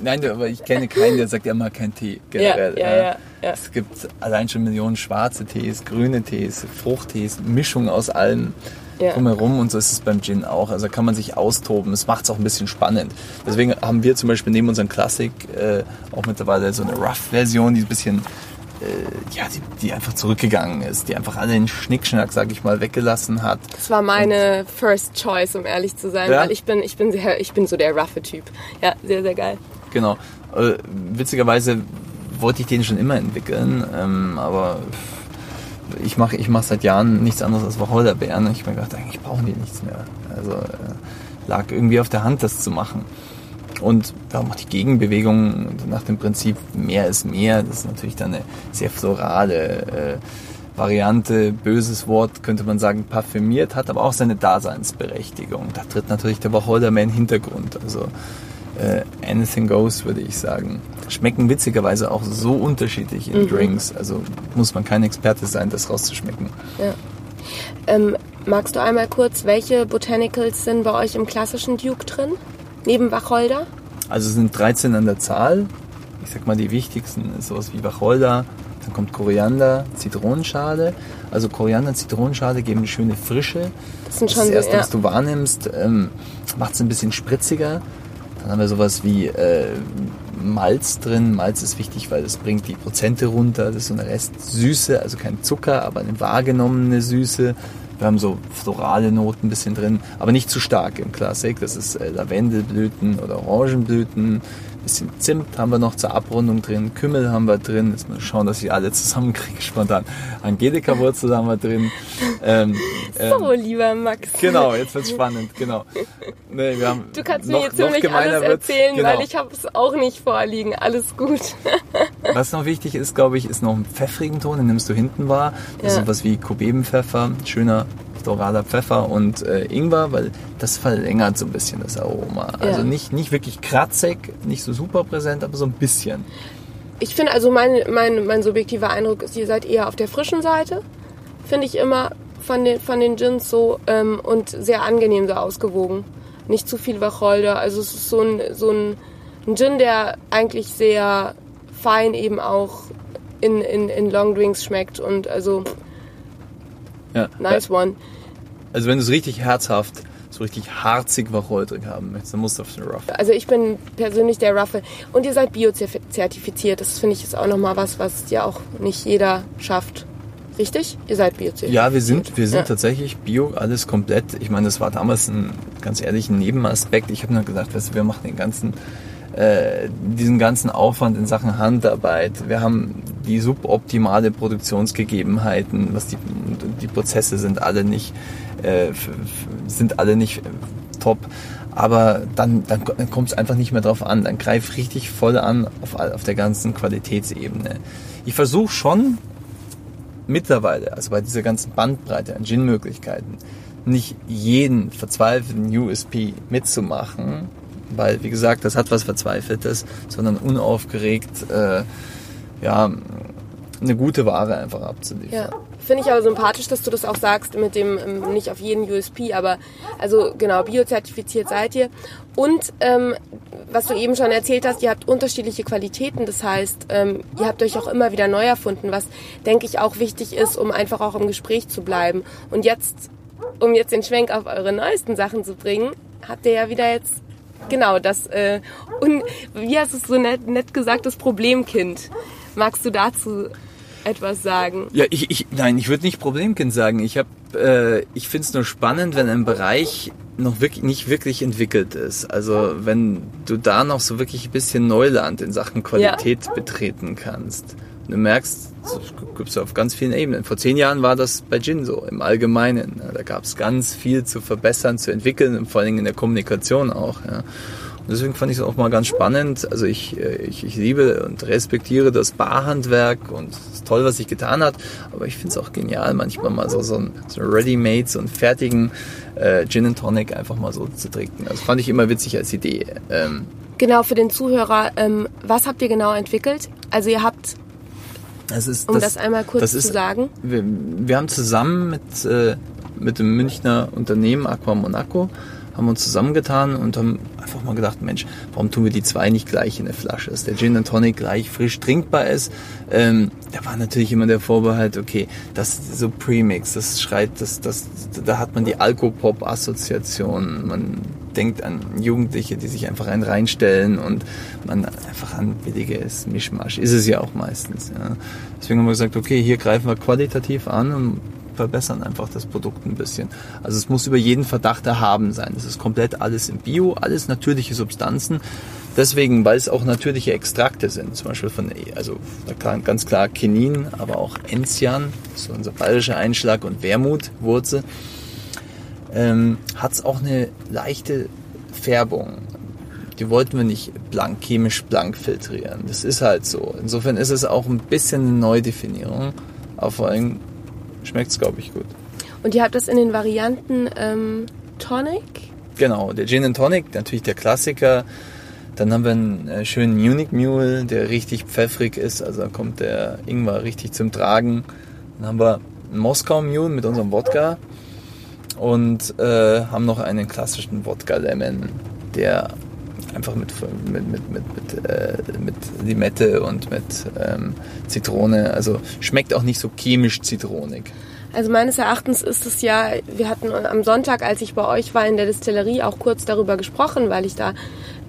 Nein, aber ich kenne keinen, der sagt, er mag keinen Tee. Generell. Ja, ja, ja, ja, Es gibt allein schon Millionen schwarze Tees, grüne Tees, Fruchttees, Mischung aus allem ja. drumherum und so ist es beim Gin auch. Also kann man sich austoben. Es macht es auch ein bisschen spannend. Deswegen haben wir zum Beispiel neben unserem Klassik äh, auch mittlerweile so eine Rough-Version, die ein bisschen ja, die, die, einfach zurückgegangen ist, die einfach alle den Schnickschnack, sag ich mal, weggelassen hat. Das war meine und, First Choice, um ehrlich zu sein, ja? weil ich bin, ich bin sehr, ich bin so der roughe Typ. Ja, sehr, sehr geil. Genau. Äh, witzigerweise wollte ich den schon immer entwickeln, ähm, aber ich mache ich mach seit Jahren nichts anderes als Wacholderbeeren ich habe mir gedacht, eigentlich brauchen die nichts mehr. Also äh, lag irgendwie auf der Hand, das zu machen. Und darum auch die Gegenbewegung nach dem Prinzip mehr ist mehr. Das ist natürlich dann eine sehr florale äh, Variante, böses Wort, könnte man sagen, parfümiert, hat aber auch seine Daseinsberechtigung. Da tritt natürlich der Wacholder mehr in den Hintergrund. Also äh, anything goes, würde ich sagen. Schmecken witzigerweise auch so unterschiedlich in mhm. Drinks. Also muss man kein Experte sein, das rauszuschmecken. Ja. Ähm, magst du einmal kurz, welche Botanicals sind bei euch im klassischen Duke drin? Neben Wacholder? Also es sind 13 an der Zahl. Ich sag mal, die wichtigsten ist sowas wie Wacholder, dann kommt Koriander, Zitronenschale. Also Koriander und Zitronenschale geben eine schöne Frische. Das sind schon das erste, ja. was du wahrnimmst, ähm, macht es ein bisschen spritziger. Dann haben wir sowas wie äh, Malz drin. Malz ist wichtig, weil es bringt die Prozente runter. Das ist so eine Restsüße, also kein Zucker, aber eine wahrgenommene Süße. Wir haben so florale Noten ein bisschen drin, aber nicht zu stark im Classic. Das ist äh, Lavendelblüten oder Orangenblüten, bisschen Zimt haben wir noch zur Abrundung drin, Kümmel haben wir drin, jetzt mal schauen, dass ich alle zusammenkriege spontan. Angelika-Wurzel haben wir drin. Ähm, so, ähm, lieber Max. Genau, jetzt wird's spannend, genau. Nee, wir haben du kannst noch, mir jetzt nicht alles erzählen, genau. weil ich habe es auch nicht vorliegen. Alles gut. Was noch wichtig ist, glaube ich, ist noch ein pfeffrigen Ton, den nimmst du hinten wahr. Das ja. ist was wie Kobebenpfeffer, schöner floraler Pfeffer und äh, Ingwer, weil das verlängert so ein bisschen das Aroma. Ja. Also nicht, nicht wirklich kratzig, nicht so super präsent, aber so ein bisschen. Ich finde also mein, mein, mein subjektiver Eindruck ist, ihr seid eher auf der frischen Seite, finde ich immer von den, von den Gins so ähm, und sehr angenehm so ausgewogen. Nicht zu viel Wacholder. Also es ist so ein, so ein, ein Gin, der eigentlich sehr fein eben auch in, in, in Long Drinks schmeckt und also ja. nice one. Also wenn du es richtig herzhaft, so richtig harzig wacholderig haben möchtest, dann musst du auf den Ruffle. Also ich bin persönlich der Ruffle. Und ihr seid biozertifiziert. Das finde ich ist auch nochmal was, was ja auch nicht jeder schafft. Richtig? Ihr seid biozertifiziert. Ja, wir sind, wir sind ja. tatsächlich bio, alles komplett. Ich meine, das war damals ein ganz ehrlich ein Nebenaspekt. Ich habe nur gedacht, weißt du, wir machen den ganzen äh, diesen ganzen Aufwand in Sachen Handarbeit. Wir haben die suboptimale Produktionsgegebenheiten, was die, die Prozesse sind alle nicht, äh, sind alle nicht äh, top. Aber dann, dann, kommt es einfach nicht mehr drauf an. Dann greif richtig voll an auf, auf der ganzen Qualitätsebene. Ich versuche schon mittlerweile, also bei dieser ganzen Bandbreite an Gin-Möglichkeiten, nicht jeden verzweifelten USP mitzumachen, weil, wie gesagt, das hat was Verzweifeltes, sondern unaufgeregt, äh, ja, eine gute Ware einfach abzuliefern. Ja, finde ich aber sympathisch, dass du das auch sagst mit dem ähm, nicht auf jeden USP, aber also genau biozertifiziert seid ihr und ähm, was du eben schon erzählt hast, ihr habt unterschiedliche Qualitäten, das heißt, ähm, ihr habt euch auch immer wieder neu erfunden, was denke ich auch wichtig ist, um einfach auch im Gespräch zu bleiben. Und jetzt, um jetzt den Schwenk auf eure neuesten Sachen zu bringen, habt ihr ja wieder jetzt Genau, das, äh, und wie hast du es so nett, nett gesagt, das Problemkind. Magst du dazu etwas sagen? Ja, ich, ich nein, ich würde nicht Problemkind sagen. Ich habe, äh, ich finde es nur spannend, wenn ein Bereich noch wirklich nicht wirklich entwickelt ist. Also wenn du da noch so wirklich ein bisschen Neuland in Sachen Qualität ja. betreten kannst. Du merkst, gibt es auf ganz vielen Ebenen. Vor zehn Jahren war das bei Gin so, im Allgemeinen. Da gab es ganz viel zu verbessern, zu entwickeln und vor allen Dingen in der Kommunikation auch. Ja. Deswegen fand ich es auch mal ganz spannend. Also ich, äh, ich, ich liebe und respektiere das Barhandwerk und es ist toll, was sich getan hat. Aber ich finde es auch genial, manchmal mal so, so ein, so Ready-Made, so einen fertigen äh, Gin and Tonic einfach mal so zu trinken. Das fand ich immer witzig als Idee. Ähm, genau, für den Zuhörer, ähm, was habt ihr genau entwickelt? Also ihr habt das ist, um das, das einmal kurz ist, zu sagen. Wir, wir, haben zusammen mit, äh, mit dem Münchner Unternehmen Aqua Monaco haben uns zusammengetan und haben einfach mal gedacht, Mensch, warum tun wir die zwei nicht gleich in der Flasche? Dass der Gin and Tonic gleich frisch trinkbar ist. Ähm, da war natürlich immer der Vorbehalt, okay, das so Premix, das schreit, das, das, da hat man die Alkopop-Assoziation. Man denkt an Jugendliche, die sich einfach einen reinstellen und man einfach an billiges Mischmasch. Ist es ja auch meistens. Ja. Deswegen haben wir gesagt, okay, hier greifen wir qualitativ an und verbessern einfach das Produkt ein bisschen. Also es muss über jeden Verdacht erhaben sein. Das ist komplett alles im Bio, alles natürliche Substanzen. Deswegen, weil es auch natürliche Extrakte sind, zum Beispiel von, also ganz klar Kinin, aber auch Enzian, so unser bayerischer Einschlag und Wermutwurzel, ähm, hat es auch eine leichte Färbung. Die wollten wir nicht blank, chemisch blank filtrieren. Das ist halt so. Insofern ist es auch ein bisschen eine Neudefinierung, aber vor allem schmeckt es, glaube ich, gut. Und ihr habt das in den Varianten ähm, Tonic? Genau, der Gin and Tonic, natürlich der Klassiker. Dann haben wir einen äh, schönen Munich Mule, der richtig pfeffrig ist, also da kommt der Ingwer richtig zum Tragen. Dann haben wir einen Moskau Mule mit unserem Wodka und äh, haben noch einen klassischen Wodka Lemon, der einfach mit, mit, mit, mit, mit, äh, mit Limette und mit ähm, Zitrone, also schmeckt auch nicht so chemisch zitronig. Also meines Erachtens ist es ja, wir hatten am Sonntag, als ich bei euch war in der Distillerie, auch kurz darüber gesprochen, weil ich da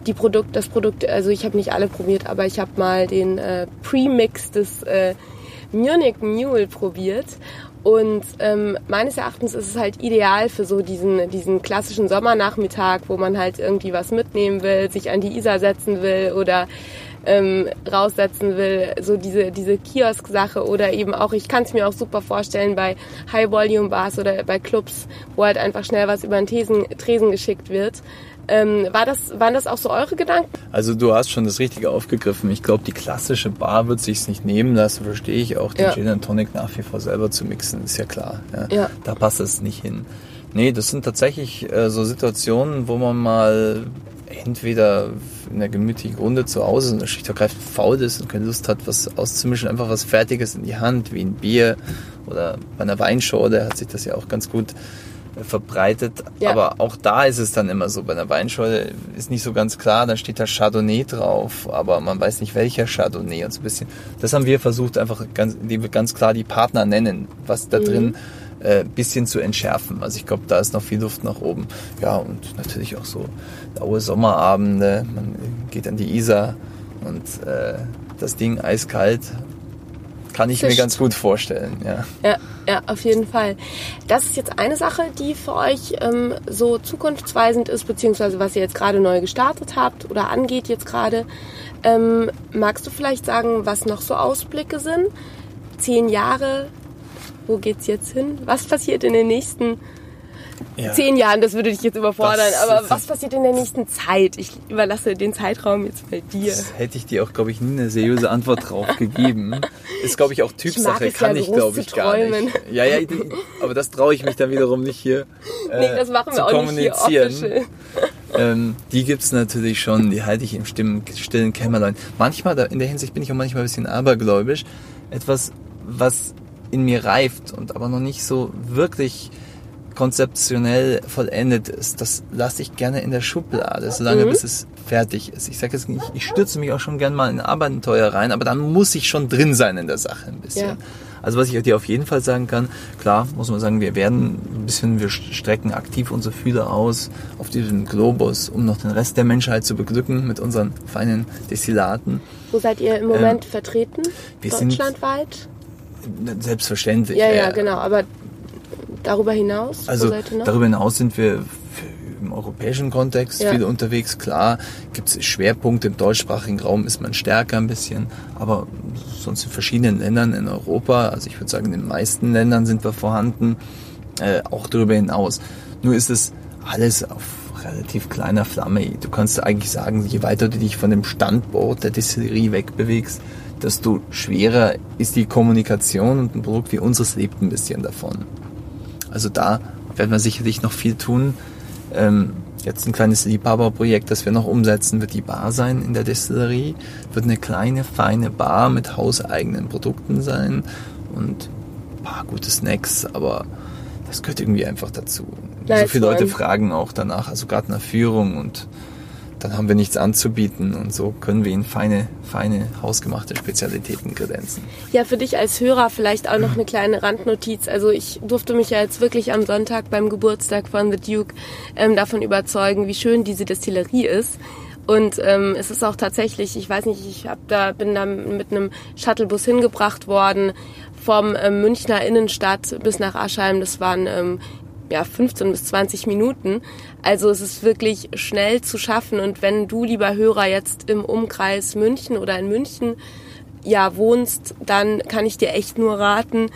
die Produkt, das Produkt, also ich habe nicht alle probiert, aber ich habe mal den äh, Premix des äh, Munich Mule probiert und ähm, meines Erachtens ist es halt ideal für so diesen, diesen klassischen Sommernachmittag, wo man halt irgendwie was mitnehmen will, sich an die Isar setzen will oder ähm, raussetzen will, so diese, diese Kiosk-Sache oder eben auch, ich kann es mir auch super vorstellen bei High-Volume-Bars oder bei Clubs, wo halt einfach schnell was über den Tresen, Tresen geschickt wird. Ähm, war das, waren das auch so eure Gedanken? Also du hast schon das Richtige aufgegriffen. Ich glaube, die klassische Bar wird sich nicht nehmen lassen, verstehe ich auch, den ja. Gin Tonic nach wie vor selber zu mixen, ist ja klar. Ja. ja. Da passt es nicht hin. Nee, das sind tatsächlich äh, so Situationen, wo man mal entweder in einer gemütlichen Runde zu Hause und schlicht ergreifend faul ist und keine Lust hat, was auszumischen, einfach was Fertiges in die Hand, wie ein Bier oder bei einer Weinschorle hat sich das ja auch ganz gut verbreitet. Ja. Aber auch da ist es dann immer so. Bei einer Weinschorle ist nicht so ganz klar, da steht da Chardonnay drauf, aber man weiß nicht welcher Chardonnay und so ein bisschen. Das haben wir versucht, einfach ganz, indem wir ganz klar die Partner nennen, was da mhm. drin äh, bisschen zu entschärfen. Also ich glaube, da ist noch viel Luft nach oben. Ja, und natürlich auch so laue Sommerabende. Man geht an die Isar und äh, das Ding eiskalt kann ich mir ganz gut vorstellen, ja. ja. Ja, auf jeden Fall. Das ist jetzt eine Sache, die für euch ähm, so zukunftsweisend ist, beziehungsweise was ihr jetzt gerade neu gestartet habt oder angeht jetzt gerade. Ähm, magst du vielleicht sagen, was noch so Ausblicke sind? Zehn Jahre, wo geht's jetzt hin? Was passiert in den nächsten ja. zehn Jahren, das würde dich jetzt überfordern. Das, aber was passiert in der nächsten Zeit? Ich überlasse den Zeitraum jetzt bei dir. Das hätte ich dir auch, glaube ich, nie eine seriöse Antwort drauf gegeben. Ist, glaube ich, auch Typsache. Ich Kann ja ich, glaube ich, gar nicht. Ja, ja, aber das traue ich mich dann wiederum nicht hier äh, nee, das machen wir auch kommunizieren. Nicht hier ähm, die gibt's natürlich schon, die halte ich im stillen, stillen Kämmerlein. Manchmal, in der Hinsicht bin ich auch manchmal ein bisschen abergläubisch. Etwas, was in mir reift und aber noch nicht so wirklich konzeptionell vollendet ist, das lasse ich gerne in der Schublade, solange mhm. bis es fertig ist. Ich sage jetzt nicht, ich stürze mich auch schon gerne mal in Abenteuer rein, aber dann muss ich schon drin sein in der Sache ein bisschen. Ja. Also was ich dir auf jeden Fall sagen kann, klar muss man sagen, wir werden ein bisschen, wir strecken aktiv unsere Fühler aus auf diesem Globus, um noch den Rest der Menschheit zu beglücken mit unseren feinen Destillaten. Wo seid ihr im Moment ähm, vertreten? Deutschlandweit? Selbstverständlich. Ja, ja, genau. Aber Darüber hinaus? Also darüber hinaus sind wir im europäischen Kontext ja. viel unterwegs. Klar gibt es Schwerpunkte im deutschsprachigen Raum, ist man stärker ein bisschen, aber sonst in verschiedenen Ländern in Europa, also ich würde sagen, in den meisten Ländern sind wir vorhanden, äh, auch darüber hinaus. Nur ist es alles auf relativ kleiner Flamme. Du kannst eigentlich sagen, je weiter du dich von dem Standort der Distillerie wegbewegst, desto schwerer ist die Kommunikation und ein Produkt wie unseres lebt ein bisschen davon. Also da werden wir sicherlich noch viel tun. Ähm, jetzt ein kleines Liebhaberprojekt, das wir noch umsetzen, wird die Bar sein in der Destillerie. Wird eine kleine, feine Bar mit hauseigenen Produkten sein und ein paar gute Snacks, aber das gehört irgendwie einfach dazu. so viele Leute fragen auch danach, also gerade nach Führung und dann haben wir nichts anzubieten und so können wir ihnen feine, feine, hausgemachte Spezialitäten kredenzen. Ja, für dich als Hörer vielleicht auch noch eine kleine Randnotiz. Also ich durfte mich ja jetzt wirklich am Sonntag beim Geburtstag von The Duke ähm, davon überzeugen, wie schön diese Destillerie ist. Und ähm, es ist auch tatsächlich, ich weiß nicht, ich hab da, bin da mit einem Shuttlebus hingebracht worden vom ähm, Münchner Innenstadt bis nach Aschheim. Das waren ähm, ja, 15 bis 20 Minuten. Also es ist wirklich schnell zu schaffen. Und wenn du, lieber Hörer, jetzt im Umkreis München oder in München ja wohnst, dann kann ich dir echt nur raten,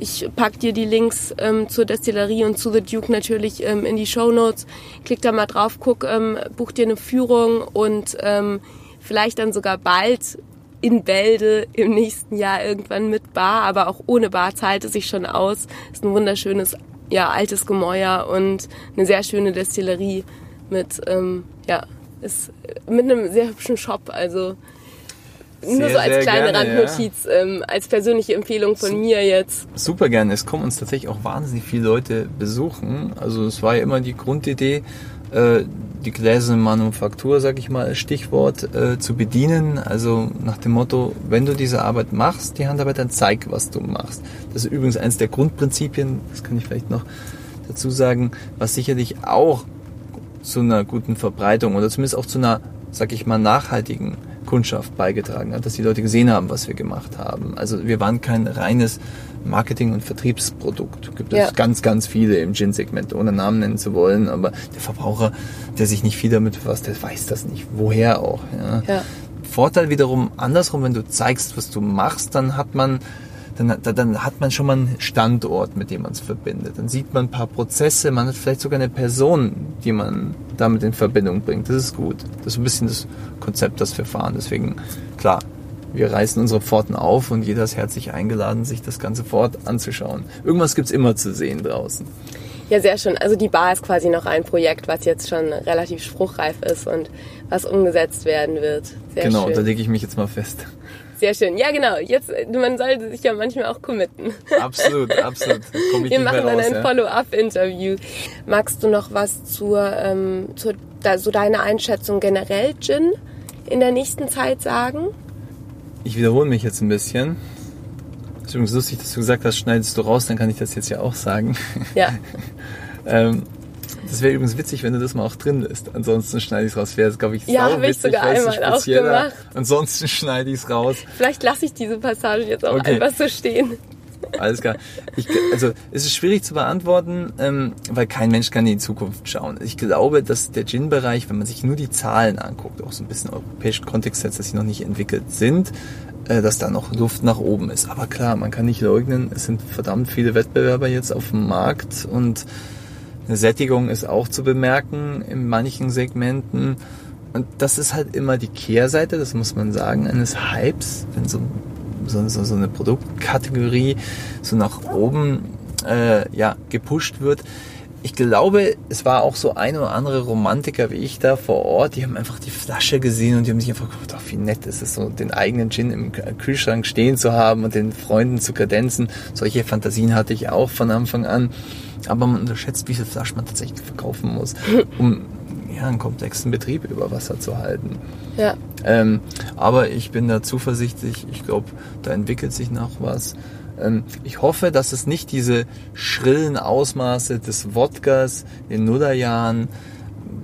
ich pack dir die Links ähm, zur Destillerie und zu The Duke natürlich ähm, in die Show Notes. Klick da mal drauf, guck, ähm, buch dir eine Führung und ähm, vielleicht dann sogar bald in Bälde im nächsten Jahr irgendwann mit Bar, aber auch ohne Bar zahlt es sich schon aus. Ist ein wunderschönes, ja, altes Gemäuer und eine sehr schöne Destillerie mit, ähm, ja, ist mit einem sehr hübschen Shop. Also nur so als kleine gerne, Randnotiz, ja. ähm, als persönliche Empfehlung von Su mir jetzt. Super gerne. Es kommen uns tatsächlich auch wahnsinnig viele Leute besuchen. Also es war ja immer die Grundidee, die gläserne Manufaktur, sag ich mal, als Stichwort, äh, zu bedienen. Also nach dem Motto, wenn du diese Arbeit machst, die Handarbeit, dann zeig, was du machst. Das ist übrigens eines der Grundprinzipien, das kann ich vielleicht noch dazu sagen, was sicherlich auch zu einer guten Verbreitung oder zumindest auch zu einer, sag ich mal, nachhaltigen Kundschaft beigetragen hat, dass die Leute gesehen haben, was wir gemacht haben. Also wir waren kein reines Marketing- und Vertriebsprodukt. Gibt es ja. ganz, ganz viele im Gin-Segment, ohne Namen nennen zu wollen, aber der Verbraucher, der sich nicht viel damit befasst, der weiß das nicht. Woher auch. Ja. ja. Vorteil wiederum andersrum, wenn du zeigst, was du machst, dann hat man dann, dann hat man schon mal einen Standort, mit dem man es verbindet. Dann sieht man ein paar Prozesse, man hat vielleicht sogar eine Person, die man damit in Verbindung bringt. Das ist gut. Das ist ein bisschen das Konzept, das wir fahren. Deswegen, klar, wir reißen unsere Pforten auf und jeder ist herzlich eingeladen, sich das ganze Fort anzuschauen. Irgendwas gibt's immer zu sehen draußen. Ja, sehr schön. Also die Bar ist quasi noch ein Projekt, was jetzt schon relativ spruchreif ist und was umgesetzt werden wird. Sehr genau, schön. da lege ich mich jetzt mal fest. Sehr schön. Ja, genau. Jetzt, man sollte sich ja manchmal auch committen. Absolut, absolut. Wir machen dann ein ja? Follow-up-Interview. Magst du noch was zur, ähm, zur da, so deine Einschätzung generell Gin in der nächsten Zeit sagen? Ich wiederhole mich jetzt ein bisschen. Es ist übrigens lustig, dass du gesagt hast, schneidest du raus, dann kann ich das jetzt ja auch sagen. Ja. ähm, das wäre übrigens witzig, wenn du das mal auch drin lässt. Ansonsten schneide ich es raus. Wäre glaube ich, Ja, habe ich sogar einmal auch gemacht. Ansonsten schneide ich es raus. Vielleicht lasse ich diese Passage jetzt auch okay. einfach so stehen. Alles klar. Ich, also es ist schwierig zu beantworten, ähm, weil kein Mensch kann in die Zukunft schauen. Ich glaube, dass der Gin-Bereich, wenn man sich nur die Zahlen anguckt, auch so ein bisschen europäischen Kontext setzt, dass sie noch nicht entwickelt sind, äh, dass da noch Luft nach oben ist. Aber klar, man kann nicht leugnen, es sind verdammt viele Wettbewerber jetzt auf dem Markt und eine Sättigung ist auch zu bemerken in manchen Segmenten. Und das ist halt immer die Kehrseite, das muss man sagen, eines Hypes, wenn so, so, so, eine Produktkategorie so nach oben äh, ja, gepusht wird. Ich glaube, es war auch so ein oder andere Romantiker wie ich da vor Ort, die haben einfach die Flasche gesehen und die haben sich einfach gedacht, oh, wie nett ist es so, den eigenen Gin im Kühlschrank stehen zu haben und den Freunden zu kredenzen. Solche Fantasien hatte ich auch von Anfang an aber man unterschätzt, wie viel Flaschen man tatsächlich verkaufen muss, um ja, einen komplexen Betrieb über Wasser zu halten. Ja. Ähm, aber ich bin da zuversichtlich, ich glaube, da entwickelt sich noch was. Ähm, ich hoffe, dass es nicht diese schrillen Ausmaße des Wodkas in Nullerjahren,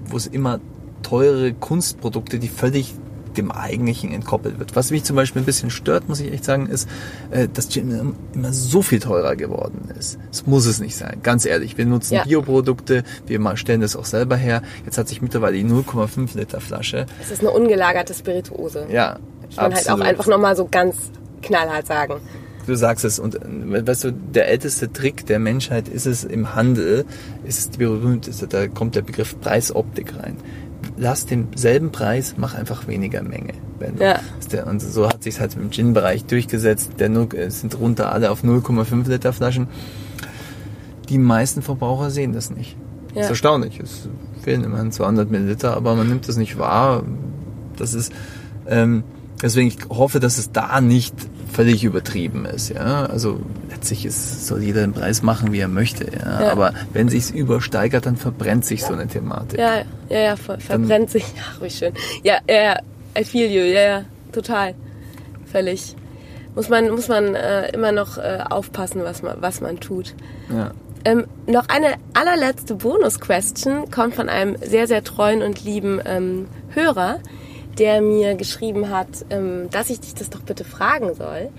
wo es immer teure Kunstprodukte, die völlig dem Eigentlichen entkoppelt wird. Was mich zum Beispiel ein bisschen stört, muss ich echt sagen, ist, äh, dass Gin immer so viel teurer geworden ist. Es muss es nicht sein, ganz ehrlich. Wir nutzen ja. Bioprodukte, wir stellen das auch selber her. Jetzt hat sich mittlerweile die 0,5 Liter Flasche. Es ist eine ungelagerte Spirituose. Ja, Ich man halt auch einfach nochmal so ganz knallhart sagen. Du sagst es und äh, weißt du, der älteste Trick der Menschheit ist es im Handel, ist es die berühmteste, da kommt der Begriff Preisoptik rein lass denselben Preis, mach einfach weniger Menge. ja. Der, und so hat sich halt im Gin-Bereich durchgesetzt. Der es sind runter alle auf 0,5 Liter Flaschen. Die meisten Verbraucher sehen das nicht. Ja. Das ist erstaunlich. Es fehlen immerhin 200 Milliliter, aber man nimmt das nicht wahr. Das ist, ähm, deswegen ich hoffe, dass es da nicht völlig übertrieben ist. Ja? Also letztlich ist, soll jeder den Preis machen, wie er möchte. Ja? ja. Aber wenn sich's übersteigert, dann verbrennt sich so eine Thematik. Ja, ja, ja, ver verbrennt dann, sich. Ach, wie schön. Ja, ja, I feel you. Ja, ja, total. Völlig. Muss man, muss man äh, immer noch äh, aufpassen, was man, was man tut. Ja. Ähm, noch eine allerletzte Bonus-Question kommt von einem sehr, sehr treuen und lieben ähm, Hörer der mir geschrieben hat, ähm, dass ich dich das doch bitte fragen soll.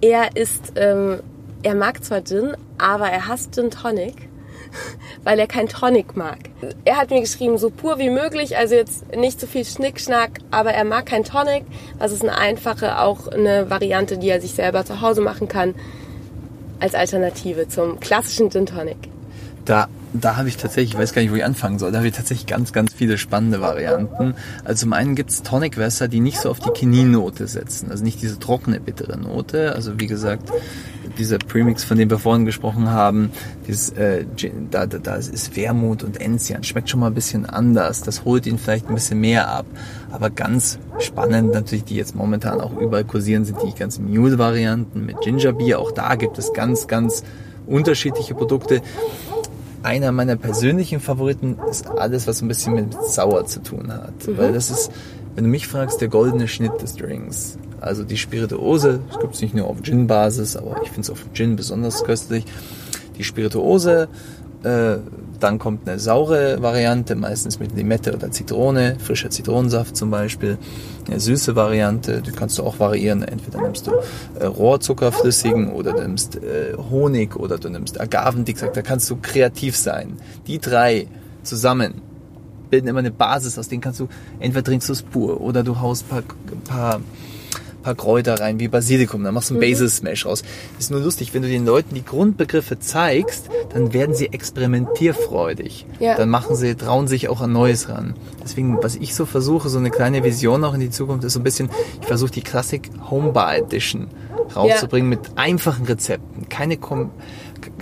Er ist, ähm, er mag zwar Gin, aber er hasst Gin Tonic. weil er kein Tonic mag. Er hat mir geschrieben, so pur wie möglich, also jetzt nicht so viel Schnickschnack, aber er mag kein Tonic. Das ist eine einfache, auch eine Variante, die er sich selber zu Hause machen kann, als Alternative zum klassischen Gin Tonic. Da, da habe ich tatsächlich, ich weiß gar nicht, wo ich anfangen soll, da habe ich tatsächlich ganz, ganz viele spannende Varianten. Also zum einen gibt's Tonicwässer, die nicht so auf die Kininnote setzen, also nicht diese trockene, bittere Note. Also wie gesagt, dieser Premix, von dem wir vorhin gesprochen haben, dieses, äh, da, da, da ist Wermut und Enzian, schmeckt schon mal ein bisschen anders. Das holt ihn vielleicht ein bisschen mehr ab. Aber ganz spannend natürlich, die jetzt momentan auch überall kursieren, sind die ganzen Mule-Varianten mit Ginger Beer. Auch da gibt es ganz, ganz unterschiedliche Produkte einer meiner persönlichen Favoriten ist alles, was ein bisschen mit Sauer zu tun hat. Mhm. Weil das ist, wenn du mich fragst, der goldene Schnitt des Drinks. Also die Spirituose, das gibt es nicht nur auf Gin-Basis, aber ich finde es auf Gin besonders köstlich. Die Spirituose, äh, dann kommt eine saure Variante, meistens mit Limette oder Zitrone, frischer Zitronensaft zum Beispiel. Eine süße Variante, die kannst du auch variieren. Entweder nimmst du äh, Rohrzuckerflüssigen oder du nimmst äh, Honig oder du nimmst Agavendicksack. Da kannst du kreativ sein. Die drei zusammen bilden immer eine Basis, aus denen kannst du, entweder trinkst du es pur oder du haust ein paar, paar paar Kräuter rein, wie Basilikum, dann machst du einen mhm. Basil Smash raus. Ist nur lustig, wenn du den Leuten die Grundbegriffe zeigst, dann werden sie experimentierfreudig. Ja. Dann machen sie, trauen sich auch an Neues ran. Deswegen, was ich so versuche, so eine kleine Vision auch in die Zukunft, ist so ein bisschen, ich versuche die Classic Homebar Edition rauszubringen ja. mit einfachen Rezepten. Keine Kom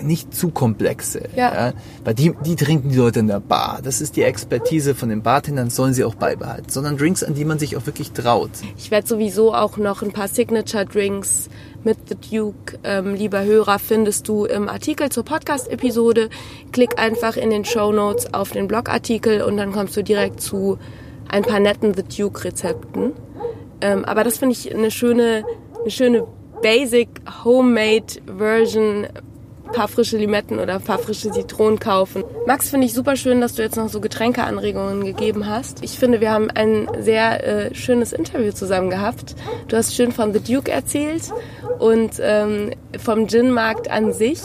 nicht zu komplexe. Ja. ja. Weil die, die trinken die Leute in der Bar. Das ist die Expertise von den Bartendern, sollen sie auch beibehalten. Sondern Drinks, an die man sich auch wirklich traut. Ich werde sowieso auch noch ein paar Signature-Drinks mit The Duke, ähm, lieber Hörer, findest du im Artikel zur Podcast-Episode. Klick einfach in den Show Notes auf den Blogartikel und dann kommst du direkt zu ein paar netten The Duke-Rezepten. Ähm, aber das finde ich eine schöne, eine schöne Basic Homemade Version paar frische Limetten oder ein paar frische Zitronen kaufen. Max, finde ich super schön, dass du jetzt noch so Getränkeanregungen gegeben hast. Ich finde, wir haben ein sehr äh, schönes Interview zusammen gehabt. Du hast schön von The Duke erzählt und ähm, vom Gin-Markt an sich.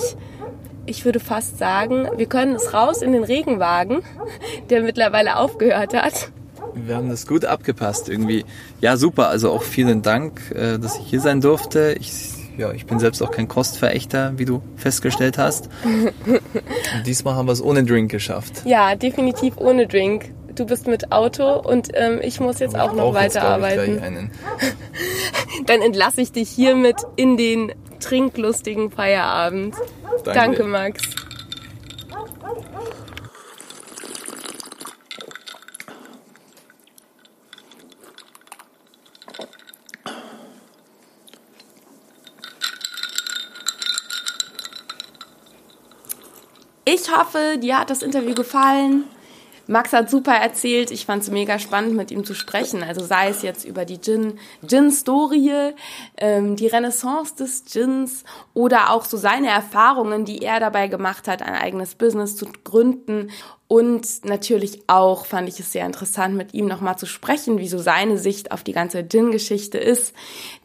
Ich würde fast sagen, wir können es raus in den Regenwagen, der mittlerweile aufgehört hat. Wir haben das gut abgepasst irgendwie. Ja, super. Also auch vielen Dank, äh, dass ich hier sein durfte. Ich ja, ich bin selbst auch kein Kostverächter, wie du festgestellt hast. Und diesmal haben wir es ohne Drink geschafft. Ja, definitiv ohne Drink. Du bist mit Auto und ähm, ich muss jetzt auch noch weiterarbeiten. Dann entlasse ich dich hiermit in den trinklustigen Feierabend. Danke, Danke Max. Ich hoffe, dir hat das Interview gefallen. Max hat super erzählt. Ich fand es mega spannend, mit ihm zu sprechen. Also sei es jetzt über die Gin, Gin-Story, ähm, die Renaissance des Gins oder auch so seine Erfahrungen, die er dabei gemacht hat, ein eigenes Business zu gründen. Und natürlich auch fand ich es sehr interessant, mit ihm nochmal zu sprechen, wie so seine Sicht auf die ganze Gin-Geschichte ist,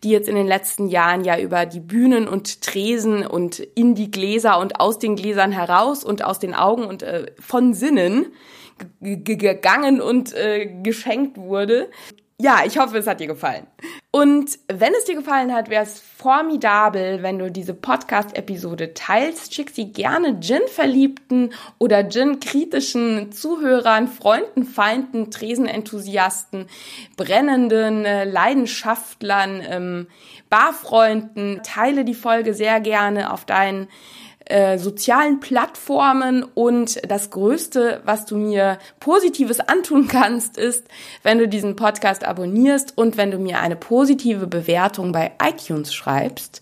die jetzt in den letzten Jahren ja über die Bühnen und Tresen und in die Gläser und aus den Gläsern heraus und aus den Augen und äh, von Sinnen gegangen und äh, geschenkt wurde. Ja, ich hoffe, es hat dir gefallen. Und wenn es dir gefallen hat, wäre es formidabel, wenn du diese Podcast-Episode teilst. Schick sie gerne Gin-Verliebten oder Gin-kritischen Zuhörern, Freunden, Feinden, Tresenenthusiasten, brennenden äh, Leidenschaftlern, ähm, Barfreunden. Teile die Folge sehr gerne auf deinen äh, sozialen Plattformen und das Größte, was du mir Positives antun kannst, ist, wenn du diesen Podcast abonnierst und wenn du mir eine positive Bewertung bei iTunes schreibst.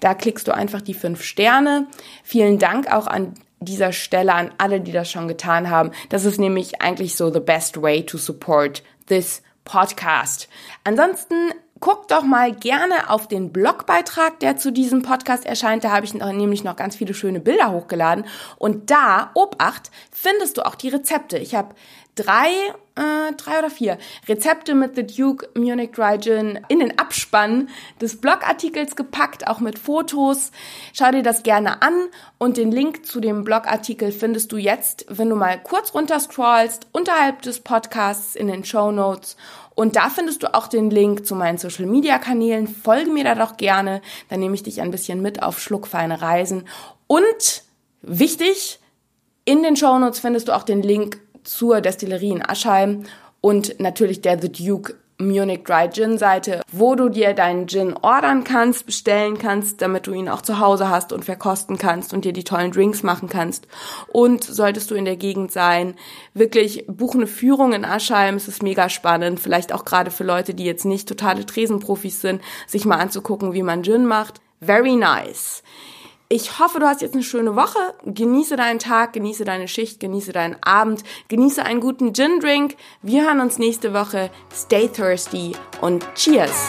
Da klickst du einfach die fünf Sterne. Vielen Dank auch an dieser Stelle an alle, die das schon getan haben. Das ist nämlich eigentlich so the best way to support this podcast. Ansonsten Guck doch mal gerne auf den Blogbeitrag, der zu diesem Podcast erscheint. Da habe ich nämlich noch ganz viele schöne Bilder hochgeladen. Und da, Obacht, findest du auch die Rezepte. Ich habe drei, äh, drei oder vier Rezepte mit The Duke Munich Dry Gin in den Abspann des Blogartikels gepackt, auch mit Fotos. Schau dir das gerne an und den Link zu dem Blogartikel findest du jetzt, wenn du mal kurz runter scrollst, unterhalb des Podcasts in den Show Notes. Und da findest du auch den Link zu meinen Social Media Kanälen. Folge mir da doch gerne. Dann nehme ich dich ein bisschen mit auf schluckfeine Reisen. Und wichtig, in den Show Notes findest du auch den Link zur Destillerie in Aschheim und natürlich der The Duke Munich Dry Gin Seite, wo du dir deinen Gin ordern kannst, bestellen kannst, damit du ihn auch zu Hause hast und verkosten kannst und dir die tollen Drinks machen kannst. Und solltest du in der Gegend sein, wirklich buch eine Führung in Aschheim, es ist mega spannend, vielleicht auch gerade für Leute, die jetzt nicht totale Tresenprofis sind, sich mal anzugucken, wie man Gin macht. Very nice. Ich hoffe, du hast jetzt eine schöne Woche. Genieße deinen Tag, genieße deine Schicht, genieße deinen Abend, genieße einen guten Gin Drink. Wir hören uns nächste Woche. Stay thirsty und cheers!